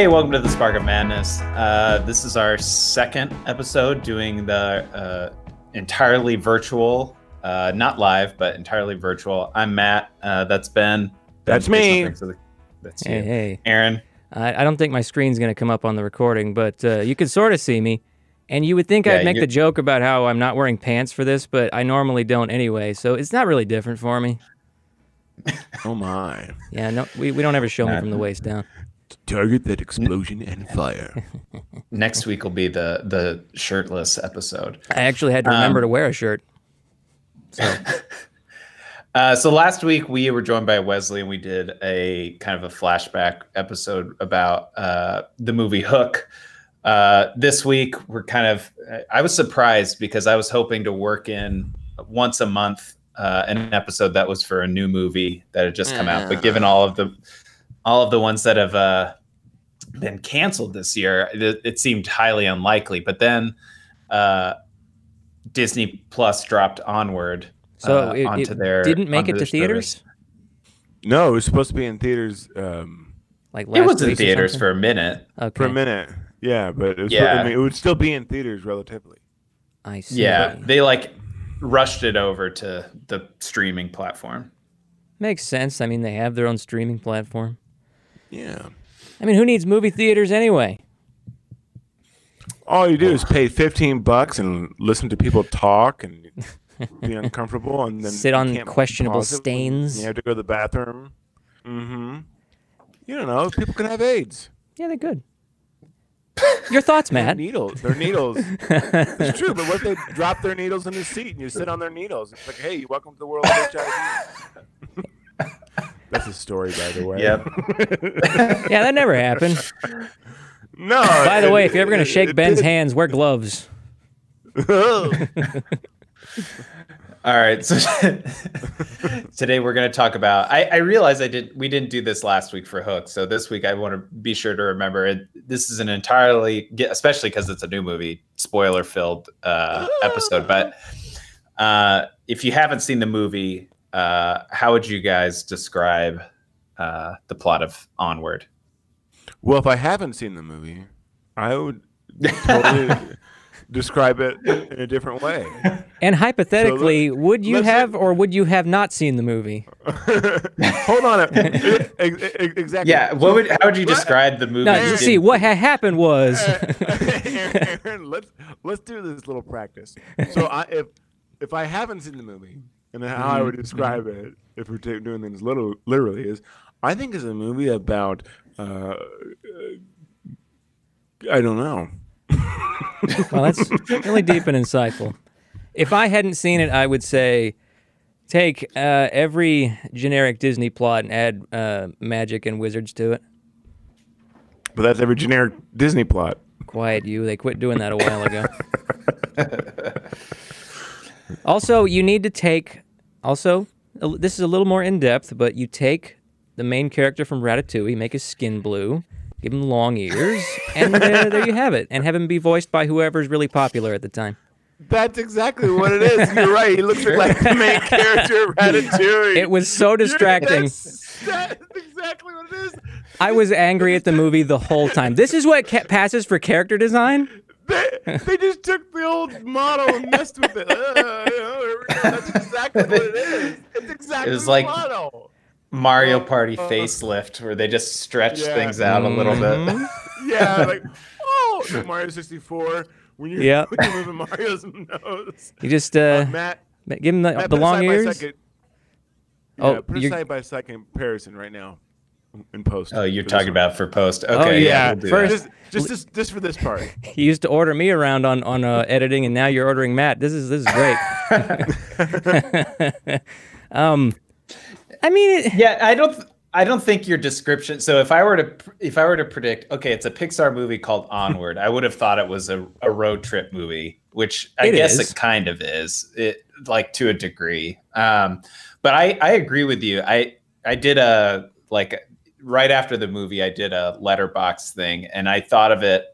Hey, welcome to the Spark of Madness. Uh, this is our second episode doing the uh, entirely virtual, uh, not live, but entirely virtual. I'm Matt. Uh, that's Ben. That's Ben, me. the- That's Hey, you. hey. Aaron. I, I don't think my screen's going to come up on the recording, but uh, you can sort of see me. And you would think Yeah, I'd make you- the joke about how I'm not wearing pants for this, but I normally don't anyway, so it's not really different for me. Oh my. Yeah, no, we, we don't ever show me from the waist down. Target that explosion and fire. Next week will be the the shirtless episode. I actually had to remember Um, to wear a shirt. Uh, so last week we were joined by Wesley and we did a kind of a flashback episode about uh, the movie Hook. Uh, this week we're kind of I was surprised because I was hoping to work in once a month uh, an episode that was for a new movie that had just come out. But given all of the all of the ones that have uh, been canceled this year, it, it seemed highly unlikely. But then uh, Disney Plus dropped Onward So uh, it, onto it their didn't make it to theaters? service. No, it was supposed to be in theaters um, Like It was in theaters for a minute. Okay. for a minute. Yeah, but it was, Yeah. I mean, it would still be in theaters relatively. I see. Yeah, they like rushed it over to the streaming platform. Makes sense. I mean, they have their own streaming platform. Yeah. I mean, who needs movie theaters anyway? All you do is pay 15 bucks and listen to people talk and be uncomfortable and then Sit on questionable pause it when stains. You have to go to the bathroom. Mm-hmm. You don't know. People can have AIDS. Yeah, they're good. Your thoughts, They're Matt? needles. They're needles. it's true, but what if they drop their needles in the seat and you sit on their needles? It's like, hey, welcome to the world of HIV. That's a story, by the way. Yep. Yeah, that never happened. No. By the way, if you're ever going to shake it Ben's did. hands, wear gloves. All right. So today we're going to talk about. I, I realize I did. We didn't do this last week for Hook, so this week I want to be sure to remember it. This is an entirely, especially because it's a new movie, spoiler-filled uh, episode. But uh, if you haven't seen the movie, uh, how would you guys describe uh, the plot of Onward? well, if I haven't seen the movie, I would totally describe it in a different way. And hypothetically, would you let's- have or would you have not seen the movie? Hold on. Ex- ex- Exactly. Yeah. What would? How would you describe the movie? No, you you see, what had happened was Aaron, Aaron, let's let's do this little practice. So I, if if I haven't seen the movie, and how I would describe it, if we're doing things little literally, is I think it's a movie about uh, I don't know. well, that's really deep and insightful. If I hadn't seen it, I would say take uh, every generic Disney plot and add uh, magic and wizards to it. But that's every generic Disney plot. Quiet you. They quit doing that a while ago. also, you need to take. Also, this is a little more in depth, but you take the main character from Ratatouille, make his skin blue, give him long ears, and uh, there you have it. And have him be voiced by whoever's really popular at the time. That's exactly what it is. You're right. He looks like the main character of Ratatouille. It was so distracting. That's, that's exactly what it is. I was angry at the movie the whole time. This is what ca- passes for character design. They, they just took the old model and messed with it. Uh, you know, that's exactly what it is. It's exactly It was the like- model. Mario Party facelift, where they just stretch Yeah. things out a little bit. Mm-hmm. Yeah, like oh, Mario 64. When you're, Yeah. when you're moving Mario's nose. You just uh, Matt, give him the, Matt the long by ears. second- Oh, yeah, put a side by side comparison right now in post. Oh, you're talking about for post. Okay, yeah. we'll First- just, just, just, just for this part. He used to order me around on on uh, editing, and now you're ordering Matt. This is this is great. um, I mean, it, Yeah, I don't. I don't think your description. So if I were to, if I were to predict, okay, it's a Pixar movie called Onward. I would have thought it was a, a road trip movie, which I It guess is. it kind of is, it like to a degree. Um, but I I agree with you. I I did a like right after the movie, I did a Letterboxd thing, and I thought of it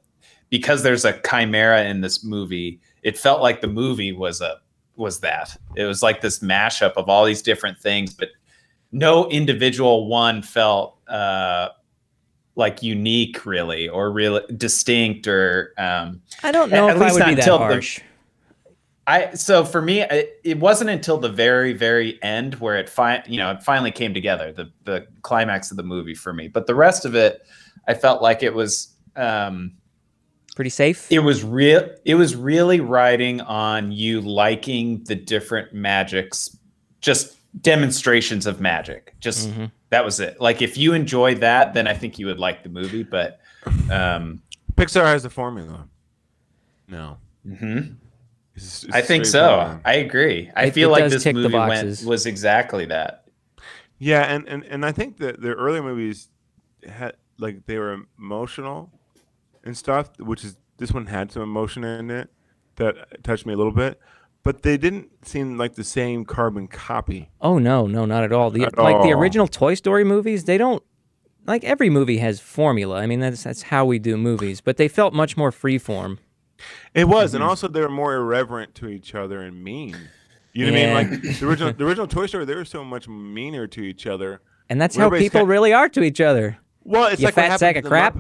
because there's a chimera in this movie. It felt like the movie was a was that. It was like this mashup of all these different things, but no individual one felt uh, like unique really or real distinct or um I don't know at if I least would not be that until the- harsh. I so for me it, it wasn't until the very very end where it fi- you know it finally came together the the climax of the movie for me but the rest of it I felt like it was um Pretty safe. it was real it was really riding on you liking the different magics just demonstrations of magic just Mhm. that was it like if you enjoy that then I think you would like the movie but um Pixar has the formula. No. mhm. It's- it's I think so. formula. I agree. I It- feel it like this tick the movie went, was exactly that. Yeah, and, and, and I think that the earlier movies had like they were emotional and stuff, which is this one had some emotion in it that touched me a little bit, but they didn't seem like the same carbon copy. Oh no, no, not at all. The At like the original Toy Story movies, they don't like every movie has formula. I mean, that's that's how we do movies, but they felt much more freeform. It was, Mm-hmm. and also they were more irreverent to each other and mean. You know what I mean? Like the original, the original Toy Story, they were so much meaner to each other. And that's how people really are to each other. Well, it's You like fat what sack of crap.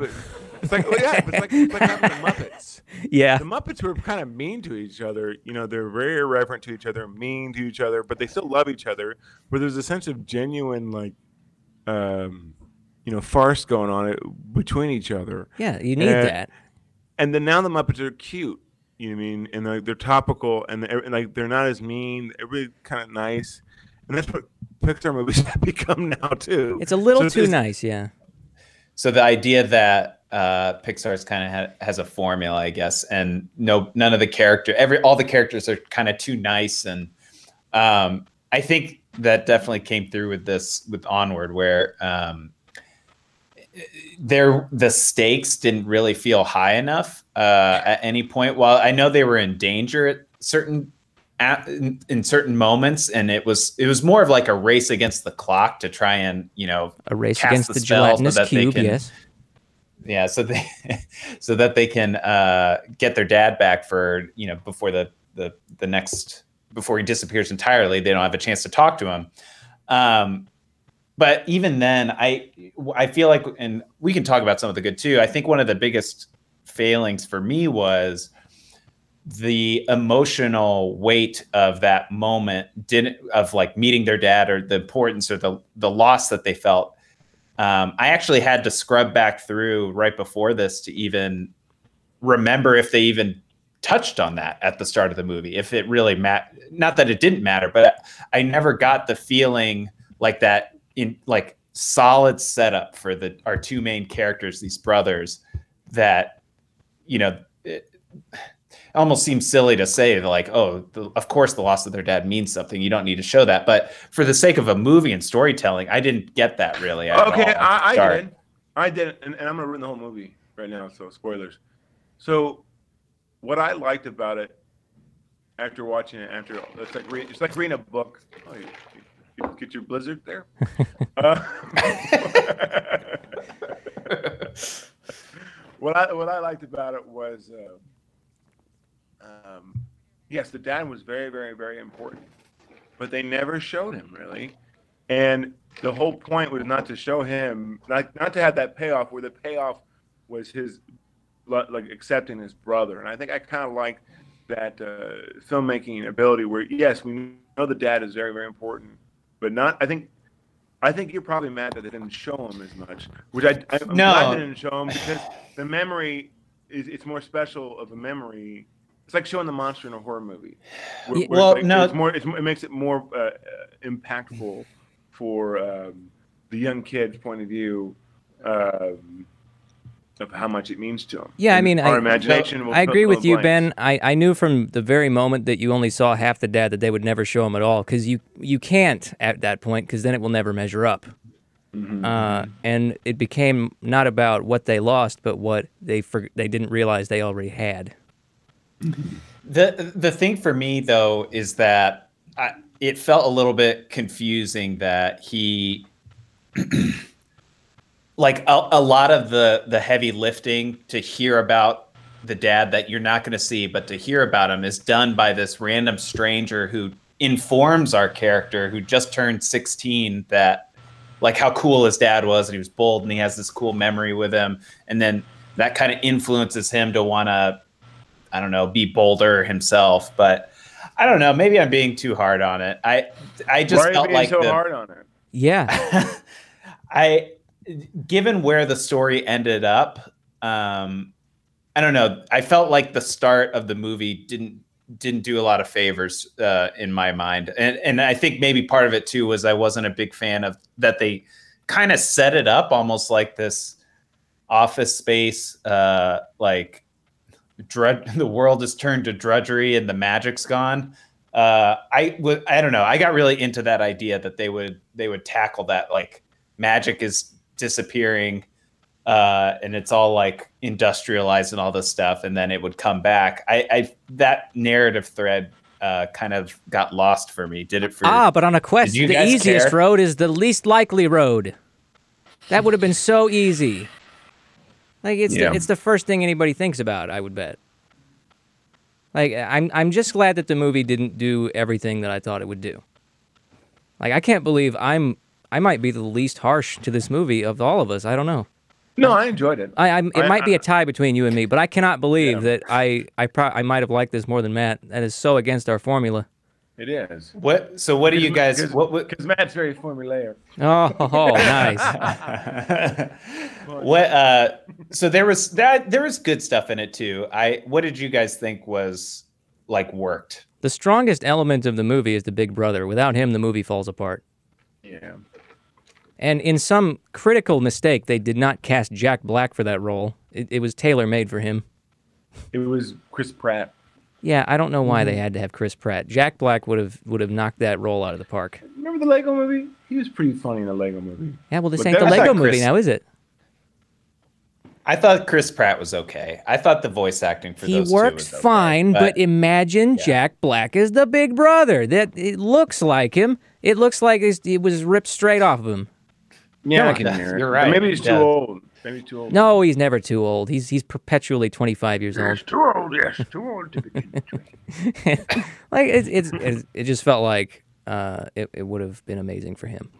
It's like, well, yeah, but it's like, it's like what happened to the Muppets. Yeah. The Muppets were kind of mean to each other. You know, they're very irreverent to each other, mean to each other, but they still love each other. Where there's a sense of genuine, like, um, you know, farce going on it between each other. Yeah, you need Uh, that. And then now the Muppets are cute. You know what I mean? And like, they're topical, and, they're, and like they're not as mean. They're really kind of nice, and that's what Pixar movies have become now too. It's a little So too nice, yeah. So the idea that uh, Pixar's kind of ha- has a formula, I guess, and no, none of the character, every all the characters are kind of too nice, and um, I think that definitely came through with this with Onward, where um, there the stakes didn't really feel high enough uh, at any point. While I know they were in danger at certain at, in, in certain moments, and it was it was more of like a race against the clock to try and you know A race against the the, so gelatinous that they cube, can- yes. yeah so they so that they can uh get their dad back for you know before the the the next before he disappears entirely they don't have a chance to talk to him um but even then i i feel like and we can talk about some of the good too i think one of the biggest failings for me was the emotional weight of that moment didn't of like meeting their dad or the importance or the the loss that they felt um, I actually had to scrub back through right before this to even remember if they even touched on that at the start of the movie. If it really mat, not that it didn't matter, but I never got the feeling like that in like solid setup for the our two main characters, these brothers, that you know. It, almost seems silly to say like oh the, of course the loss of their dad means something you don't need to show that but for the sake of a movie and storytelling i didn't get that really Okay, I, I did. I did, and, and I'm gonna ruin the whole movie right now. So spoilers. So, what I liked about it after watching it, after it's like read, it's like reading a book. Oh, you, you get your blizzard there. uh, what I what I liked about it was, uh, um, yes, the dad was very very very important, but they never showed him really, and the whole point was not to show him, not not to have that payoff where the payoff was his like accepting his brother, and I think I kind of like that uh, filmmaking ability where yes, we know the dad is very very important, but not. I think I think you're probably mad that they didn't show him as much, which I I'm No. glad they didn't show him because the memory is it's more special of a memory. It's like showing the monster in a horror movie. Where- where well, it's like, no. it's more. It's, it makes it more uh, uh, impactful for um, the young kid's point of view um, of how much it means to him. Yeah, I mean, our I- imagination. will I agree with you, blanks. Ben. I, I knew from the very moment that you only saw half the dad that they would never show him at all because you you can't at that point because then it will never measure up. Mm-hmm. Uh, and it became not about what they lost, but what they for, they didn't realize they already had. The the thing for me though is that I, it felt a little bit confusing that he like a, a lot of the the heavy lifting to hear about the dad that you're not going to see but to hear about him is done by this random stranger who informs our character who just turned 16 that like how cool his dad was and he was bold and he has this cool memory with him and then that kind of influences him to want to i don't know be bolder himself but i don't know maybe i'm being too hard on it i i just Why are you felt being like so the, hard on it? Yeah. I, given where the story ended up, um, I don't know. I felt like the start of the movie didn't didn't do a lot of favors uh, in my mind, and and I think maybe part of it too was I wasn't a big fan of that they kind of set it up almost like this office space, uh, like the world is turned to drudgery and the magic's gone. Uh, I I don't know. I got really into that idea that they would they would tackle that like magic is disappearing uh, and it's all like industrialized and all this stuff, and then it would come back. I, I that narrative thread uh, kind of got lost for me. Did it for Ah, but on a quest, the easiest care? road is the least likely road. That would have been so easy. Like it's Yeah. the, it's the first thing anybody thinks about, I would bet. Like I'm I'm just glad that the movie didn't do everything that I thought it would do. Like I can't believe I'm I might be the least harsh to this movie of all of us. I don't know. No, I enjoyed it. I, I'm, it I- might be a tie between you and me, but I cannot believe Yeah. that I I pro- I might have liked this more than Matt. That is so against our formula. It is. what? So what do you guys? What? what Because Matt's very formulaic. Oh, nice. what uh so there was that there was good stuff in it too i what did you guys think was like worked The strongest element of the movie is the big brother. Without him, the movie falls apart. Yeah. And in some critical mistake, they did not cast Jack Black for that role. It, it was tailor made for him. It was Chris Pratt. Yeah, I don't know why they mm-hmm. had to have Chris Pratt. Jack Black would have would have knocked that role out of the park. Remember the Lego movie? He was pretty funny in the Lego movie. Yeah, well, this But ain't the that- I Lego movie Chris- now, is it? i thought chris pratt was okay i thought the voice acting for He those two works was okay, fine, but, imagine Jack Black as the big brother. That it looks like him. It looks like it's, it was ripped straight off of him. Yeah, Come I can hear it. You're But right. Maybe he's too Yeah. old. Maybe he's too old. No, he's never too old. He's he's perpetually 25 years old. He's too old. Yes, too old to be. like it's, it's, it's it just felt like uh, it, it would have been amazing for him.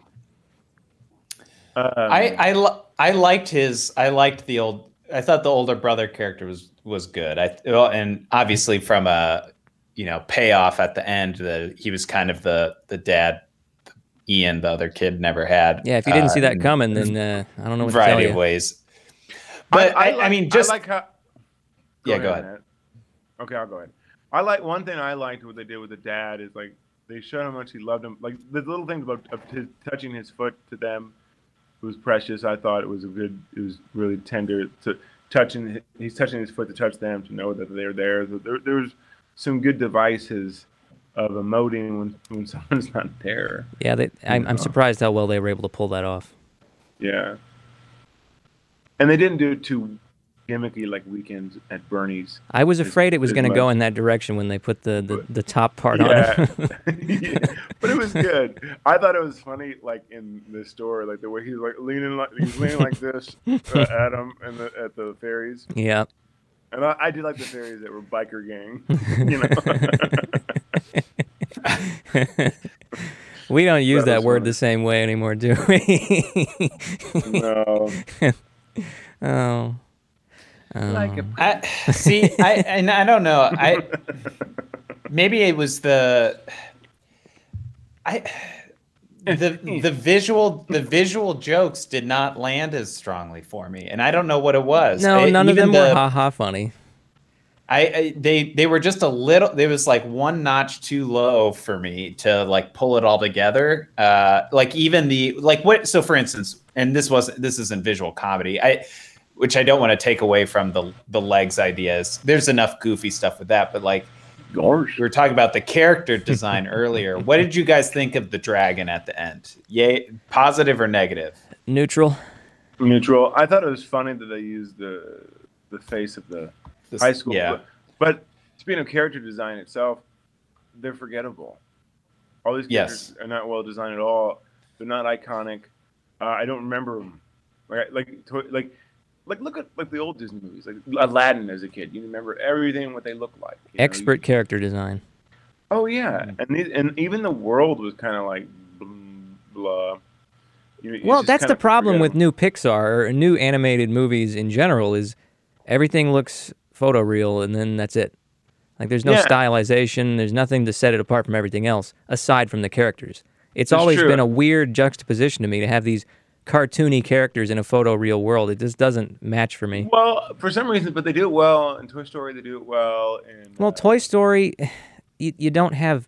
Um, i i li- i liked his i liked the old i thought the older brother character was was good i well, and obviously from a you know payoff at the end that he was kind of the the dad ian the other kid never had Yeah, if you didn't see uh, that coming, then uh, I don't know what to tell variety you. of ways but I, I, like- mean just I like how. Yeah, go ahead. Matt. Okay, I'll go ahead. I like one thing I liked what they did with the dad is like they showed how much he loved him. Like the little things about of his, touching his foot to them was precious. I thought it was a good. It was really tender to touching. He's touching his foot to touch them to know that they're there. There, there was some good devices of emoting when when someone's not there. Yeah, they, I'm, I'm surprised how well they were able to pull that off. Yeah. And they didn't do it too gimmicky like weekends at Bernie's. I was afraid it was going to go in that direction when they put the, the, the top part Yeah. on it. Yeah. but it was good. I thought it was funny, like in the store, like the way he's like leaning, like he's leaning like this uh, at him and the, at the fairies. yeah. And I, I did like the fairies that were biker gang, you know. We don't use That that word funny. the same way anymore, do we? no. oh. Like a um. I see. I and I don't know. I maybe it was the I the the visual the visual jokes did not land as strongly for me, and I don't know what it was. No, I- none of even them were the- ha ha funny. I, I they they were just a little. There was like one notch too low for me to like pull it all together. Uh, like even the like what. So for instance, and this wasn't this isn't visual comedy. I which I don't want to take away from the the legs ideas. There's enough goofy stuff with that, but like gosh. we were talking about the character design earlier. What did you guys think of the dragon at the end? Yay, positive or negative? Neutral. Neutral. I thought it was funny that they used the the face of the This- high school. Yeah. But, but speaking of character design itself, they're forgettable. All these Yes. characters are not well designed at all. They're not iconic. Uh, I don't remember them. Like like to- like like look at like the old Disney movies, like Aladdin as a kid. You remember everything what they look like. you know? Expert character design. Oh yeah, and these, and even the world was kind of like bl- blah. You- it's Well, that's the problem with new Pixar or new animated movies in general is everything looks photoreal and then that's it. Like there's no Yeah. stylization, there's nothing to set it apart from everything else aside from the characters. It's That's always true. been a weird juxtaposition to me to have these cartoony characters in a photoreal world. It just doesn't match for me. Well, for some reason, but they do it well in Toy Story. They do it well in. Well, uh, Toy Story, you, you don't have.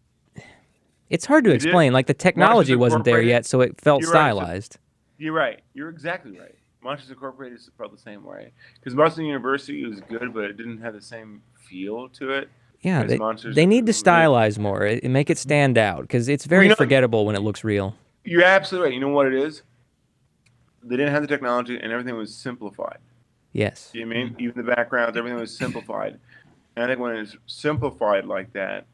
It's hard to did- explain. Like the technology wasn't there yet, so it felt You're right, stylized. You're right. You're exactly right. Monsters Incorporated felt the same way because Monsters University was good, but it didn't have the same feel to it. Yeah, they, they need to stylize more and make it stand out because it's very you know- forgettable when it looks real. You're absolutely right. You know what it is? They didn't have the technology, and everything was simplified. Yes. You know what I mean? Even the backgrounds, everything was simplified. And I think when it's simplified like that,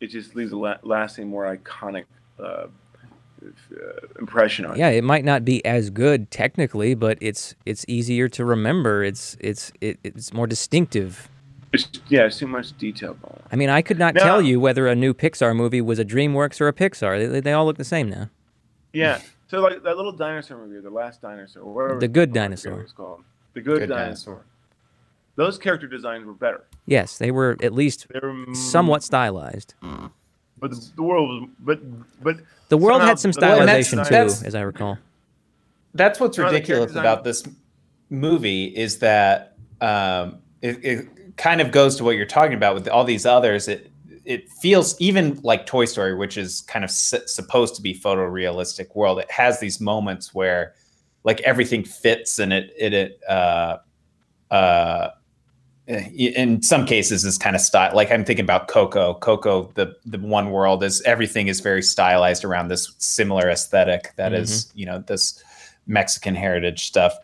it just leaves a la- lasting, more iconic uh, impression on Yeah, you. it might not be as good technically, but it's it's easier to remember. It's it's it, it's more distinctive. It's, yeah, it's too much detail going on. I mean, I could not No. tell you whether a new Pixar movie was a DreamWorks or a Pixar. They, they all look the same now. Yeah. So like that little dinosaur movie, the last dinosaur, or whatever. The Good I forget what Dinosaur. It's called the Good, Good dinosaur. dinosaur. Those character designs were better. Yes, they were at least They were mm, somewhat stylized. But the, the world was, but but The world somehow had some the- that's- stylization too, that's- as I recall. That's what's ridiculous about this movie is that um, it, it kind of goes to what you're talking about with all these others. It it feels even like Toy Story, which is kind of s- supposed to be photorealistic world. It has these moments where like everything fits and it it, it uh, uh, in some cases is kind of style like i'm thinking about coco. Coco the the one world is everything is very stylized around this similar aesthetic that is you know this mexican heritage stuff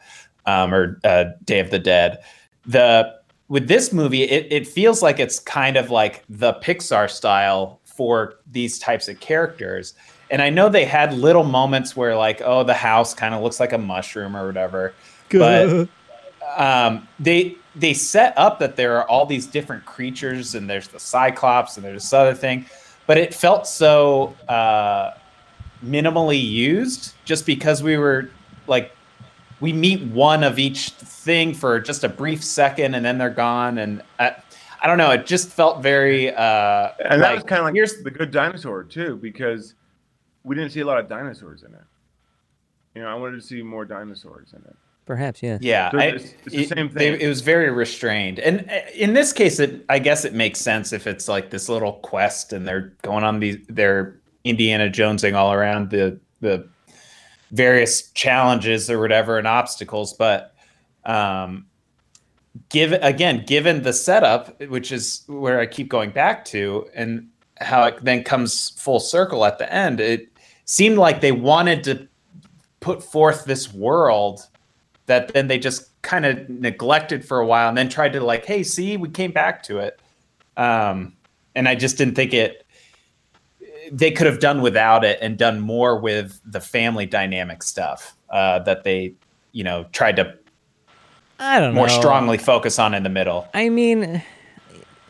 um, or uh, day of the dead. The with this movie it, it feels like it's kind of like the pixar style for these types of characters. And i know they had little moments where like oh the house kind of looks like a mushroom or whatever but um, they they set up that there are all these different creatures and there's the cyclops and there's this other thing but it felt so uh, minimally used just because we were like we meet one of each thing for just a brief second and then they're gone and I, I don't know it just felt very uh and that was kind of like here's the good dinosaur too, because we didn't see a lot of dinosaurs in it. You know, I wanted to see more dinosaurs in it. Perhaps, yes. Yeah, I- it's- it's the it, same they- thing. it was very restrained, and uh, in this case, it I guess it makes sense if it's like this little quest, and they're going on these, they're Indiana Jonesing all around the the various challenges or whatever and obstacles. But um, give again, given the setup, which is where I keep going back to, and how it then comes full circle at the end, it seemed like they wanted to put forth this world that then they just kind of neglected for a while and then tried to like hey see we came back to it um and i just didn't think it they could have done without it and done more with the family dynamic stuff uh that they you know tried to I don't know. more know. strongly focus on in the middle I mean,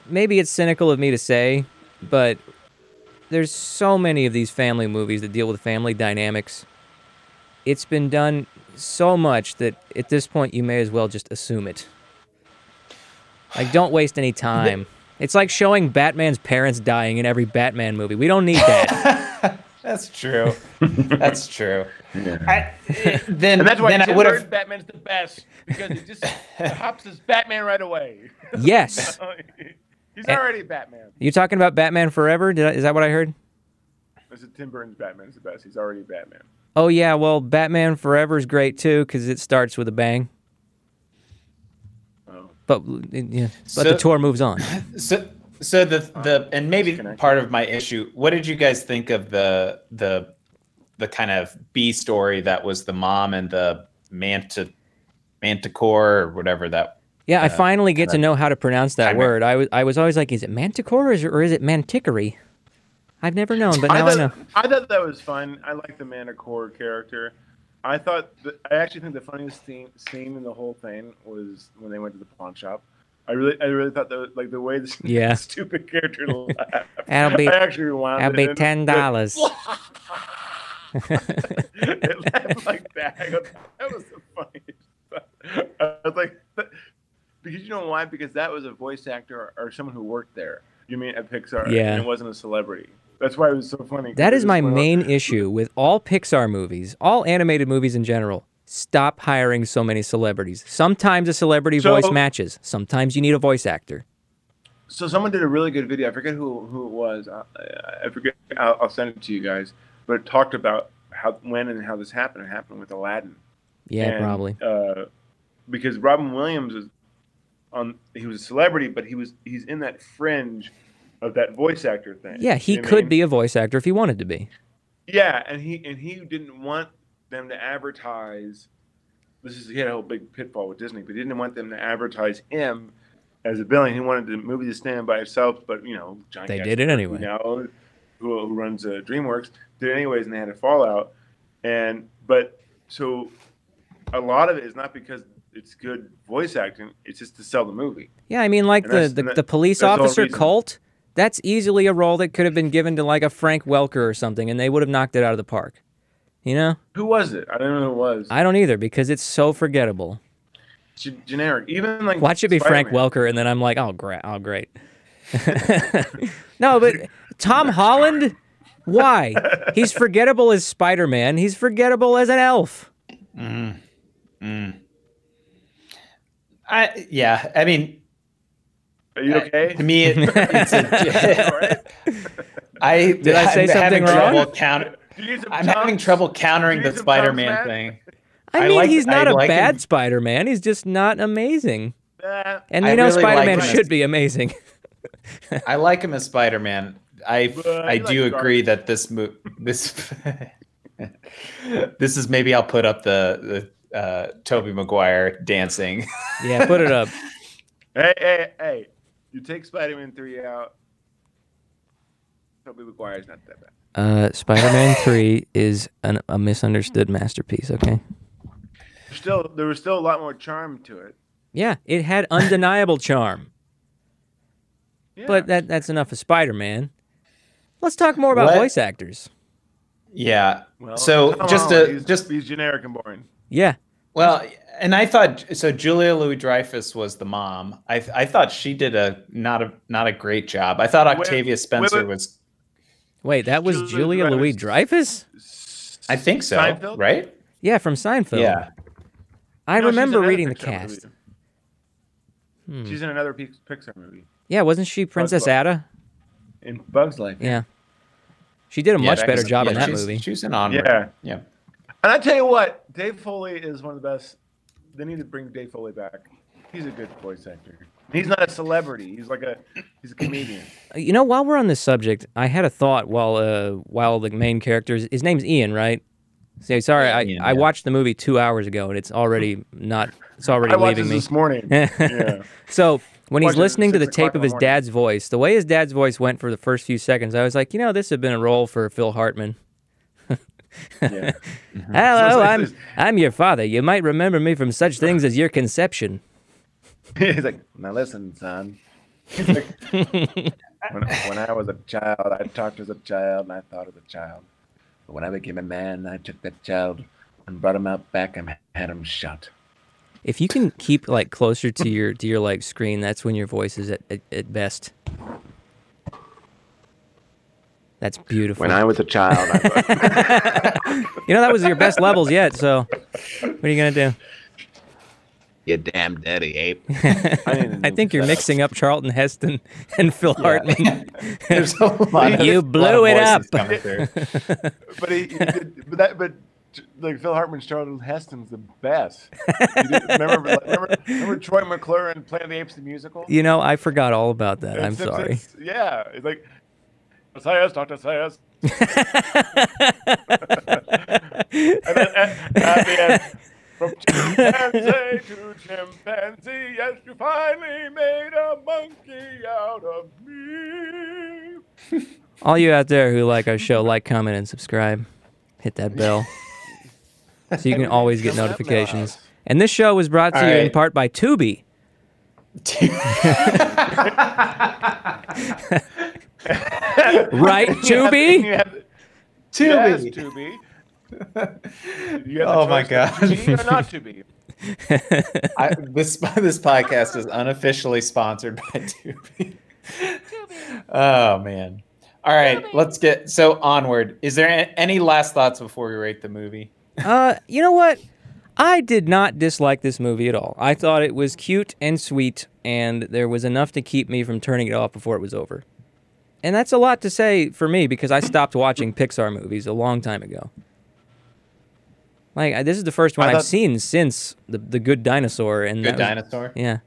maybe it's cynical of me to say, but there's so many of these family movies that deal with family dynamics. It's been done so much that at this point you may as well just assume it. Like, don't waste any time. It's like showing Batman's parents dying in every Batman movie. We don't need that. that's true that's true I, then And that's why then i Tim would Burton have Batman's the best because it just hops as Batman right away. yes. He's And- already Batman. You talking about Batman Forever? Did I, is that what I heard? I said Tim Burton's Batman is the best. He's already Batman. Oh yeah, well Batman Forever is great too because it starts with a bang. Oh. But yeah, but So- the tour moves on. So, so the the and maybe part of my issue. What did you guys think of the the the kind of B story that was the mom and the manta manticore or whatever that? Yeah, I uh, finally get to know how to pronounce that Chimera. word. I was I was always like, is it manticore or is it, or is it manticory? I've never known, but now I, thought, know. I thought that was fun. I like the Manticore character. I thought that, I actually think the funniest scene, scene in the whole thing was when they went to the pawn shop. I really, I really thought that like the way this Yeah. stupid character laughed. That'll be- I actually rewound That'll be ten dollars. it laughed like that. I go, that was the funniest. I was like, because you know why? Because that was a voice actor or, or someone who worked there. You mean at Pixar? Yeah. And it wasn't a celebrity. That's why it was so funny. That is my main issue with all Pixar movies, all animated movies in general. Stop hiring so many celebrities. Sometimes a celebrity So- voice matches. Sometimes you need a voice actor. So someone did a really good video. I forget who who it was. I, I forget. I'll, I'll send it to you guys. But it talked about how when and how this happened. It happened with Aladdin. Yeah, And, probably. Uh, because Robin Williams is on. He was a celebrity, but he was he's in that fringe of that voice actor thing. Yeah, he You know what I could mean? be a voice actor if he wanted to be. Yeah, and he and he didn't want them to advertise. This is he had a whole big pitfall with Disney, but he didn't want them to advertise him as a villain. He wanted the movie to stand by itself. But you know, John They did it anyway. You know, who, who runs uh, DreamWorks did it anyways, and they had a fallout. And but so a lot of it is not because it's good voice acting; it's just to sell the movie. Yeah, I mean, like And the, the, the police that's the whole officer cult, that's easily a role that could have been given to like a Frank Welker or something, and they would have knocked it out of the park. You know? Who was it? I don't know who it was. I don't either because it's so forgettable. G- generic. Even like Watch it be Frank Spider-Man. Welker, and then I'm like, oh, great. Oh, great. no, but Tom Holland, why? He's forgettable as Spider Man, he's forgettable as an elf. Mm-hmm. Mm. I yeah. I mean, Are you okay? to me, it, it's a, I Did I say I'm something wrong? Trouble counter, Do you need some I'm having trouble countering the need some chunks, Spider-Man Matt? thing. I I mean, like- he's not I a like bad him. Spider Man. He's just not amazing. Nah. And I you know, really Spider Man him as- should be amazing. I like him as Spider-Man. I But I I do like agree that this mo- this this is maybe I'll put up the the uh, Tobey Maguire dancing. yeah, put it up. Hey, hey, hey! You take Spider-Man three out. Tobey Maguire's not that bad. Uh, Spider Man 3 is an, a misunderstood masterpiece, okay? Still, there was still a lot more charm to it. Yeah, it had undeniable charm. Yeah. But that that's enough of Spider Man. Let's talk more about What? voice actors. yeah. well, so just Holland, to he's, just he's generic and boring. Yeah. Well, and I thought so. Julia Louis Dreyfus was the mom. I I thought she did a not a not a great job. I thought Octavia wait, Spencer wait. was. Wait, that was Julia Julia Louis Dreyfus? I think so. Seinfeld? Right? Yeah, from Seinfeld. Yeah. I No, she's remember in another reading the cast. movie. She's in another Pixar movie. Yeah, wasn't she Princess Life. Atta? In Bugs Life. Yeah. She did a Yeah, much better was- job in that she's- movie. She was in Onward. Yeah. Yeah. And I tell you what, Dave Foley is one of the best. They need to bring Dave Foley back. He's a good voice actor. He's not a celebrity. He's like a he's a comedian. Uh, You know, while we're on this subject, I had a thought while uh while the main characters his name's Ian, right? So sorry, I, Ian, I yeah. watched the movie two hours ago and it's already not it's already I watched leaving this me. this morning. yeah. So when he's Watched it at listening to the tape of his morning. dad's voice, the way his dad's voice went for the first few seconds, I was like, you know, this had been a role for Phil Hartman. Yeah. Mm-hmm. Hello, So like I'm this- I'm your father. You might remember me from such things as your conception. He's like, now listen, son. Like, when, when I was a child, I talked as a child and I thought as a child. But when I became a man, I took that child and brought him out back and had him shot. If you can keep like closer to your to your like screen, that's when your voice is at, at, at best. That's beautiful. When I was a child, I you know that was your best levels yet. So, what are you gonna do? you damn dirty ape. I think you're mixing up Charlton Heston and Phil Hartman. There's a lot of, You blew it up. but he, he did, but that, but like Phil Hartman's Charlton Heston's the best. Did- remember, remember, remember Troy McClure in Planet of the Apes the musical? You know, I forgot all about that. I'm sorry. yeah, it's like Zaius, Doctor Zaius. and then at, at the end, from chimpanzee to chimpanzee, yes, you finally made a monkey out of me. All you out there who like our show, like, comment, and subscribe. Hit that bell so you can always get notifications. And this show was brought to All you in part by Tubi. right, You have- Tubi? you have- Tubi. Yes, Tubi. You got Oh my choice to be or not to be. I, this this podcast is unofficially sponsored by Tubi. oh man! All right, let's get so onward. Is there any last thoughts before we rate the movie? Uh, you know what? I did not dislike this movie at all. I thought it was cute and sweet, and there was enough to keep me from turning it off before it was over. And that's a lot to say for me because I stopped watching Pixar movies a long time ago. Like I- this is the first one I I've seen since the the Good Dinosaur and Good was- dinosaur. yeah.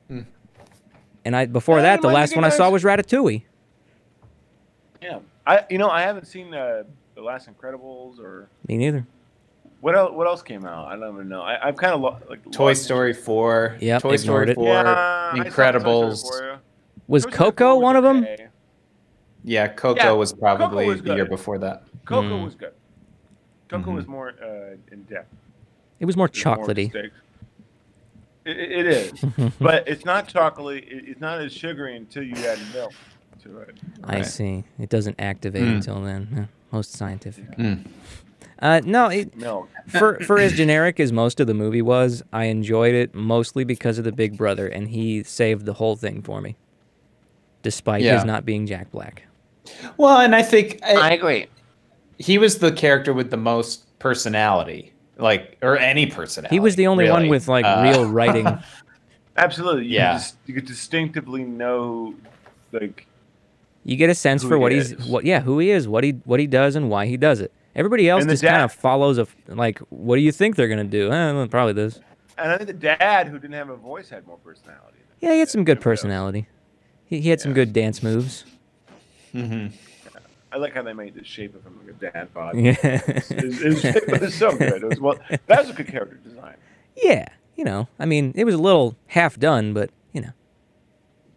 And I before Yeah, that, the last think one I saw was Ratatouille. Yeah, I you know I haven't seen uh, the Last Incredibles or Me neither. what else. What else came out? I don't even know. I, I've kind of lo- like Toy lost Story four. Yep, Toy Story ignored it. four. Yeah, I Toy Story Incredibles. for. Was Toy Coco 4 was one of them? Okay. Yeah, Coco Yeah, was probably was the year before that. Coco Mm. was good. Coco Mhm. was more uh, in depth. It was more There's more chocolatey. mistakes. It, it it is, but it's not chocolatey. It's not as sugary until you add milk to it. I see. It doesn't activate Mm. until then. Yeah, most scientific. Mm. Uh, no, it, Milk. for for as generic as most of the movie was, I enjoyed it mostly because of the Big Brother, and he saved the whole thing for me, despite Yeah. his not being Jack Black. Well, and I think I, agree. he was the character with the most personality, like or any personality. He was the only one with like Uh, real writing. Absolutely. You Yeah. Can dis- you could distinctively know, like, You get a sense for he what he's is. what yeah who he is, what he what he does, and why he does it. Everybody else And the just kind of follows a like, what do you think they're gonna do? Eh, probably this. and I think the dad who didn't have a voice had more personality. Yeah, he had some good personality. He, he had some good dance moves. Mhm. I like how they made the shape of him like a dad bod. Yeah. It's, it's, it was so good. It was well. That was a good character design. Yeah, you know, I mean, it was a little half done, but you know,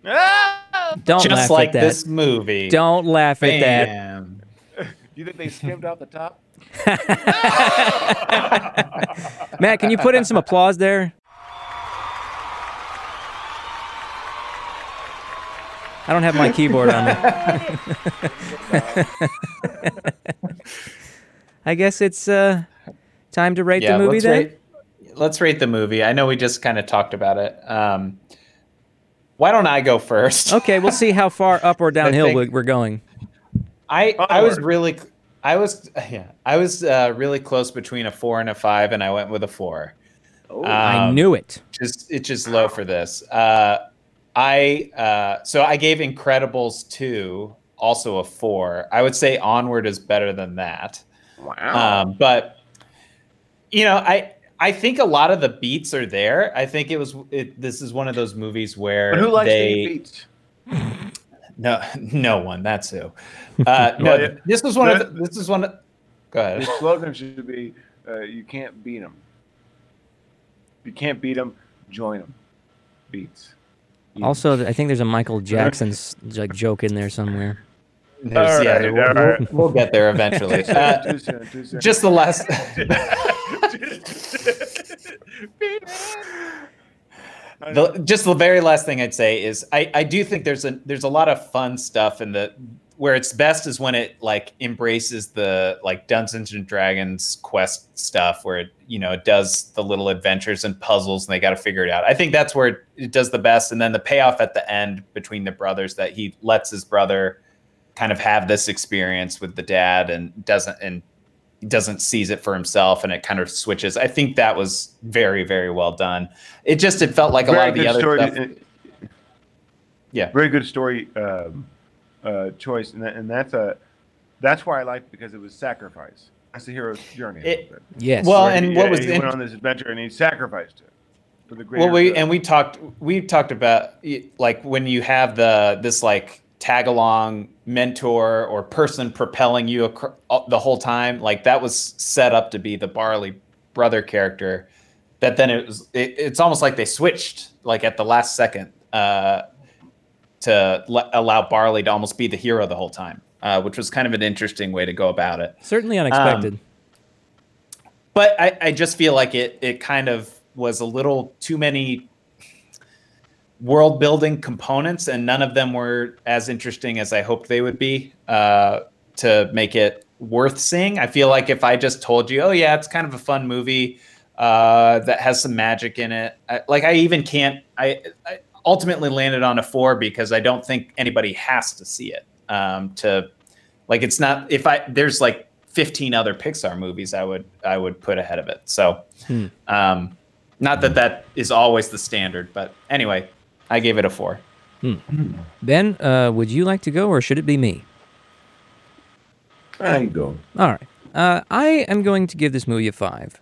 Ah! don't Just laugh like at that. this movie. Don't laugh at that. Bam. You think they skimmed off the top? Matt, can you put in some applause there? I don't have my keyboard on me. I guess it's uh, time to rate the movie let's then. rate, let's rate the movie. I know we just kind of talked about it. Um, why don't I go first? Okay, we'll see how far up or downhill think- we- we're going. I I was really I was yeah I was uh, really close between a four and a five, and I went with a four. Oh, I Um, knew it. Just it's just low for this. Uh, I uh, so I gave Incredibles two also a four. I would say Onward is better than that. wow. Um, but you know, I I think a lot of the beats are there. I think it was it, this is one of those movies where but who likes they to eat no no one that's who. Uh, no, Well, yeah. this was one of the, this is one. Of, go ahead. The ahead. slogan should be, uh, "You can't beat them. You can't beat them. Join them. Beats." You- Also, I think there's a Michael Jackson's like joke in there somewhere. There's- All yeah, we'll, all right. we'll- we'll get there eventually. Uh, too soon, too soon. just the last. the, just the very last thing I'd say is I, I do think there's a there's a lot of fun stuff in the where it's best is when it like embraces the like Dungeons and Dragons quest stuff where it you know it does the little adventures and puzzles and they got to figure it out. I think that's where it, it does the best and then the payoff at the end between the brothers that he lets his brother kind of have this experience with the dad and doesn't and doesn't seize it for himself and it kind of switches. I think that was very very well done. It just it felt like a lot of the other story. stuff. Yeah. very good story um, uh, choice, and, that, and that's a that's why I liked because it was sacrifice. That's the hero's journey. It- Yes. Well, Where and he, what yeah, was he in- went on this adventure and he sacrificed it for the greater well we good. and we talked we talked about like when you have the this like tag along mentor or person propelling you acro- the whole time like that was set up to be the barley brother character that then it was it, it's almost like they switched like at the last second uh to le- allow barley to almost be the hero the whole time uh, which was kind of an interesting way to go about it Certainly unexpected. Um, but I, I just feel like it it kind of was a little too many world building components and none of them were as interesting as I hoped they would be uh, to make it worth seeing. I feel like if I just told you, oh yeah, it's kind of a fun movie uh, that has some magic in it, I, like I even can't. I, I ultimately landed on a four because I don't think anybody has to see it um, to like it's not if I there's like 15 other Pixar movies I would I would put ahead of it. So Hmm. um, not that that is always the standard, but anyway, I gave it a four. Ben, uh, would you like to go or should it be me? I go. All right. Uh, I am going to give this movie a five.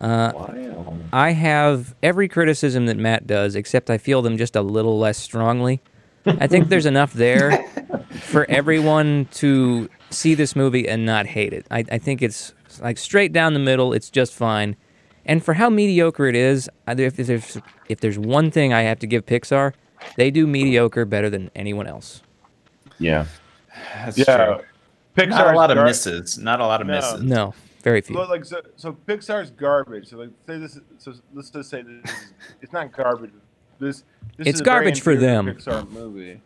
Uh, wow. I have every criticism that Matt does, except I feel them just a little less strongly. I think there's enough there for everyone to see this movie and not hate it. I, I think it's like straight down the middle. It's just fine. And for how mediocre it is, I- if if there's if there's one thing I have to give Pixar, they do mediocre better than anyone else. Yeah. That's Yeah. true. Pixar's Not a lot of gar- misses. Not a lot of No. misses. No, very few. Well, like so, so Pixar's garbage. So like say this. So let's just say this. Is, it's not garbage. This. this It's is a garbage for them. Pixar movie.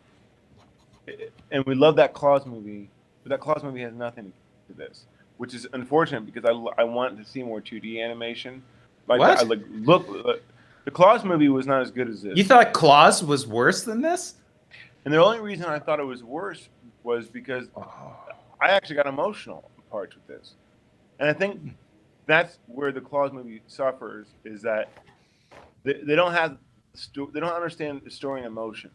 And we love that Klaus movie, but that Klaus movie has nothing to this, which is unfortunate because I, I want to see more 2D animation. Like What? I like look. look the Klaus movie was not as good as this. You thought Klaus was worse than this? and the only reason I thought it was worse was because oh. I actually got emotional parts with this, and I think that's where the Klaus movie suffers is that they, they don't have sto- they don't understand the story and emotion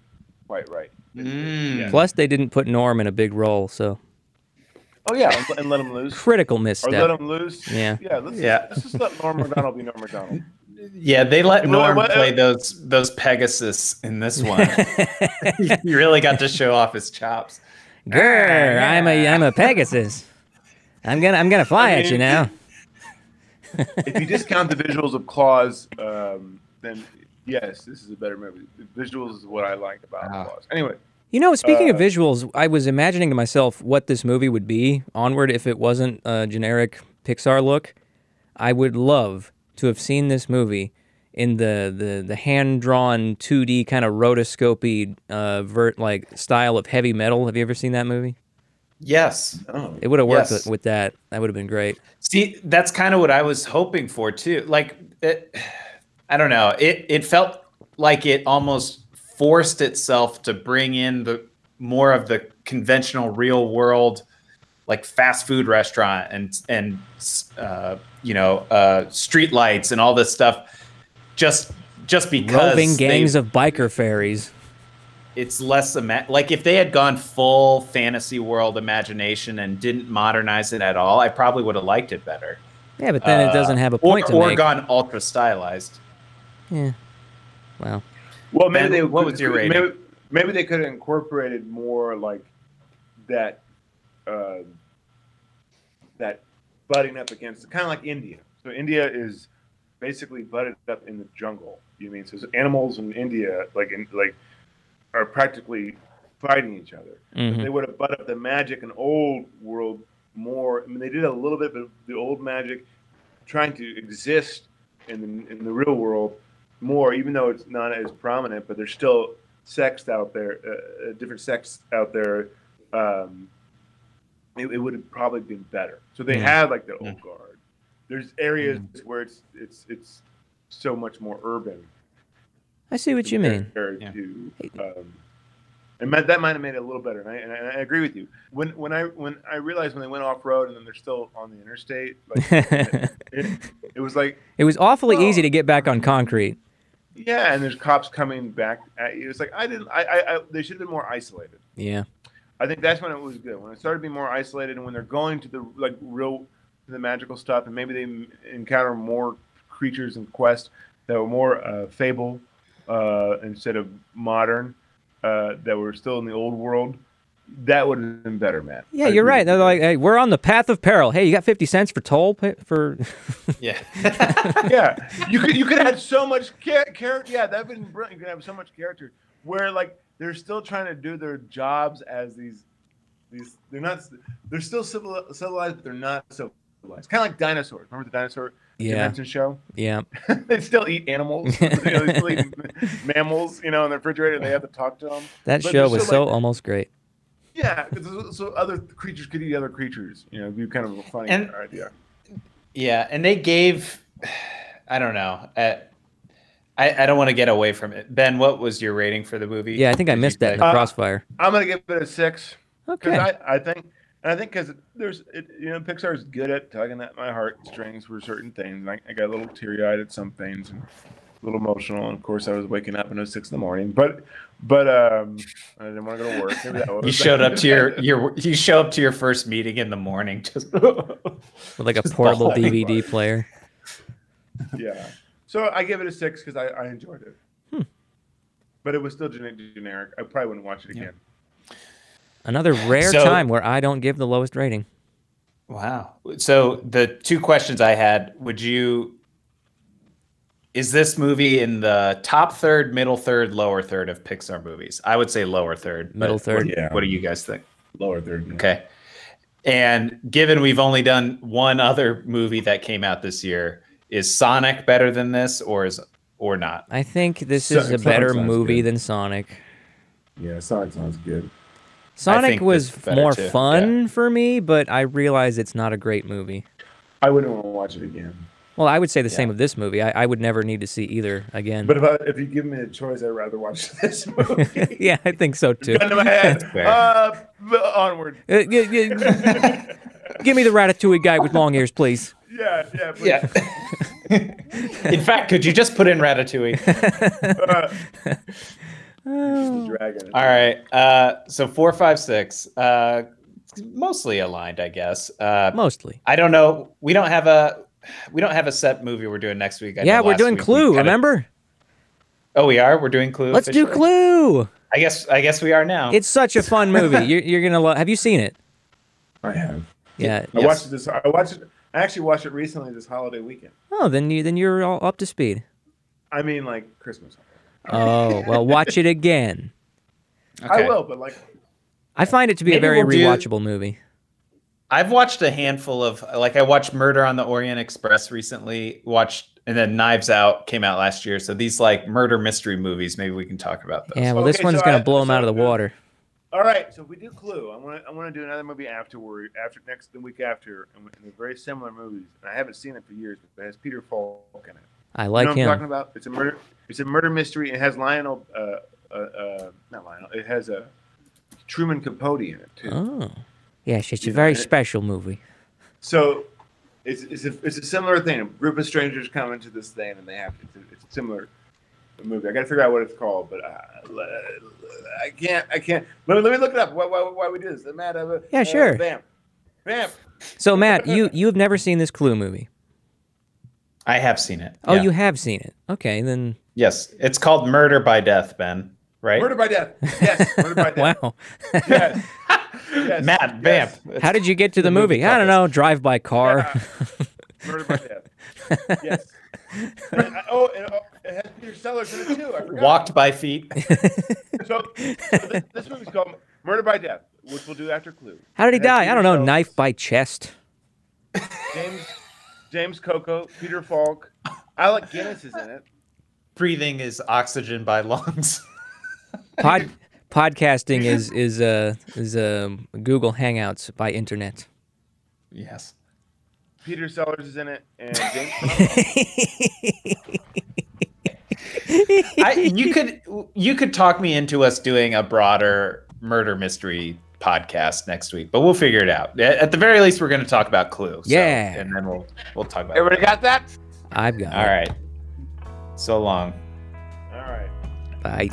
quite right. Mm. Plus, they didn't put Norm in a big role, so Oh yeah, and, and let them loose critical misstep. or let misstep. them loose. Yeah. yeah. Let's, Yeah. let's just let Norm Macdonald be Norm Macdonald. Yeah, they let Well, Norm what- play those those Pegasus in this one. he really got to show off his chops. Grr, I'm a I'm a Pegasus. I'm gonna I'm gonna fly I at you now. if you discount the visuals of Klaus, um, then yes, this is a better movie. The visuals is what I like about Ah. Klaus. Anyway, You know, speaking of Uh, visuals, I was imagining to myself what this movie would be onward if it wasn't a generic Pixar look. I would love to have seen this movie in the the, the hand drawn 2D kind of rotoscopy uh, vert like style of heavy metal. Have you ever seen that movie? Yes. oh, It would have worked Yes. with, with that. That would have been great. See, that's kind of what I was hoping for too. Like, it, I don't know. It it felt like it almost forced itself to bring in the more of the conventional real world, like fast food restaurant and and uh, you know uh, street lights and all this stuff. Just just because Roving they- gangs of biker fairies. It's less ima- like if they had gone full fantasy world imagination and didn't modernize it at all, I probably would have liked it better. Yeah, but then it doesn't have a point or, to or make. gone ultra stylized. Yeah. Well, Well, maybe Ben, they. what was your rating? Maybe, maybe they could have incorporated more like that. Uh, that butting up against kind of like India. So India is basically butted up in the jungle. You mean so animals in India like in, like are practically fighting each other. mhm. They would have butted up the magic and old world more. I mean, they did a little bit, but the old magic trying to exist in the, in the real world more, even though it's not as prominent. But there's still sects out there, uh, uh, different sects out there. Um, it, it would have probably been better. So they Yeah. had like the old guard. There's areas where it's it's it's so much more urban. I see what you mean. compared Yeah. to, um, and that- that might have made it a little better. And I, and I, agree with you. When when I when I realized when they went off road and then they're still on the interstate, like it, it was like it was awfully Well- easy to get back on concrete. yeah, and there's cops coming back at you. It's like I didn't. I, I, I they should have been more isolated. Yeah. I think that's when it was good. When it started being more isolated, and when they're going to the like real, the magical stuff, and maybe they encounter more creatures and quests that were more uh, fable uh, instead of modern, uh, that were still in the old world. That would have been better, man. Yeah, I you're agree right. They're like, hey, we're on the path of peril. Hey, you got 50 cents for toll pa- for Yeah. yeah, you could you could have had so much character. Yeah, that'd been brilliant. You could have so much character where like they're still trying to do their jobs as these these. They're not. They're still civil, civilized, but they're not so civilized. Kind of like dinosaurs. Remember the dinosaur Yeah. Dimension show? yeah. they still eat animals. you know, they still eat mammals. You know, in the refrigerator. They have to talk to them. That But show was so like- almost great. Yeah, so- so other creatures could eat other creatures. You know, it'd be kind of a funny And- idea. Yeah, and they gave, I don't know. Uh, I I don't want to get away from it. Ben, what was your rating for the movie? Yeah, I think I missed that in the Uh, crossfire. I'm gonna give it a six because Okay. I, I think and I think because there's it, you know Pixar is good at tugging at my heartstrings for certain things. I, I got a little teary eyed at some things and a little emotional. And of course, I was waking up and it was six in the morning. But but um, I didn't want to go to work. Maybe that was You showed up to your your you show up to your first meeting in the morning just With like a portable bawling. DVD player. yeah. So I give it a six because I, I enjoyed it. Hmm. But it was still generic. I probably wouldn't watch it Yeah. Again. Another rare So- time where I don't give the lowest rating. Wow. So the two questions I had, would you is this movie in the top third, middle third, lower third of Pixar movies? I would say lower third. but Middle what- third. Yeah. What do you guys think? Lower third. yeah. Okay. And given we've only done one other movie that came out this year, is Sonic better than this or is or not? I think this So- is a Sonic better movie good. than Sonic. Yeah, Sonic sounds good. Sonic was this is better more too, fun for me, but I realize it's not a great movie. I wouldn't want to watch it again. Well, I would say the same of this movie. I, I would never need to see either again. But if, I, if you give me a choice, I'd rather watch this movie. yeah, I think so too. Gun to my head. Uh, onward. Uh, y- y- give me the Ratatouille guy with long ears, please. Yeah, yeah. Please. Yeah. in fact, could you just put in Ratatouille? Uh, the dragon. All right. Uh, so four, five, six. Uh, mostly aligned, I guess. Uh, Mostly. I don't know. We don't have a we don't have a set movie we're doing next week. I Yeah, we're doing week we Clue. kinda- Remember? Oh, we are. We're doing Clue. Let's do? Clue. I guess. I guess we are now. It's such a fun movie. You're, you're gonna love. Have you seen it? I have. Yeah. I Yes. watched it this. I watched it. I actually watched it recently this holiday weekend. Oh, then you then you're all up to speed. I mean, like Christmas. Oh well, watch it again. Okay. I will, but like, I find it to be a very we'll do- rewatchable movie. I've watched a handful of like I watched Murder on the Orient Express recently. Watched and then Knives Out came out last year. So these like murder mystery movies, maybe we can talk about those. Yeah. Well, this Okay, one's so gonna I- blow them out of the water. all right. So if we do Clue, I want to. I want to do another movie afterward, after next the week after, and, we- and they're very similar movies. And I haven't seen it for years, but it has Peter Falk in it. I like you like know what I'm talking about? It's a murder. It's a murder mystery. It has Lionel. Uh, uh, uh, not Lionel. It has a Truman Capote in it too. Oh. Yes, it's a You know, very and it- special movie. So it's it's a, it's a similar thing. A group of strangers come into this thing and they have to. It's a, it's a similar movie. I got to figure out what it's called, but uh, I can't. I can't. Let me let me look it up. Why why, why we do this? Matt, uh, Yeah, uh, sure. Bam, bam. So Matt, you you've never seen this Clue movie? I have seen it. Oh, yeah. you have seen it. Okay, then. Yes, it's called Murder by Death, Ben. Right? Murder by death. Yes, murder by death. Wow. Yes. yes. Matt, yes. bam. How did you get to the The movie movie? I don't know. Drive by car. Murder by death. Yes. oh, and, oh, it has Peter Sellers in it too. I forgot. Walked by feet. So, so this, this movie's called Murder by Death, which we'll do after Clue. How did he It has die? I don't know. Sellers, Knife by chest. James James Coco, Peter Falk, Alec Guinness is in it. Breathing is oxygen by lungs. Pod, podcasting is is uh is um Google Hangouts by internet. yes. Peter Sellers is in it, and James. I, you could you could talk me into us doing a broader murder mystery podcast next week, but we'll figure it out. At at the very least, we're going to talk about Clue. so- Yeah. and then we'll we'll talk about. it. Everybody got that? I've got All it. right. So long. All right. Bye.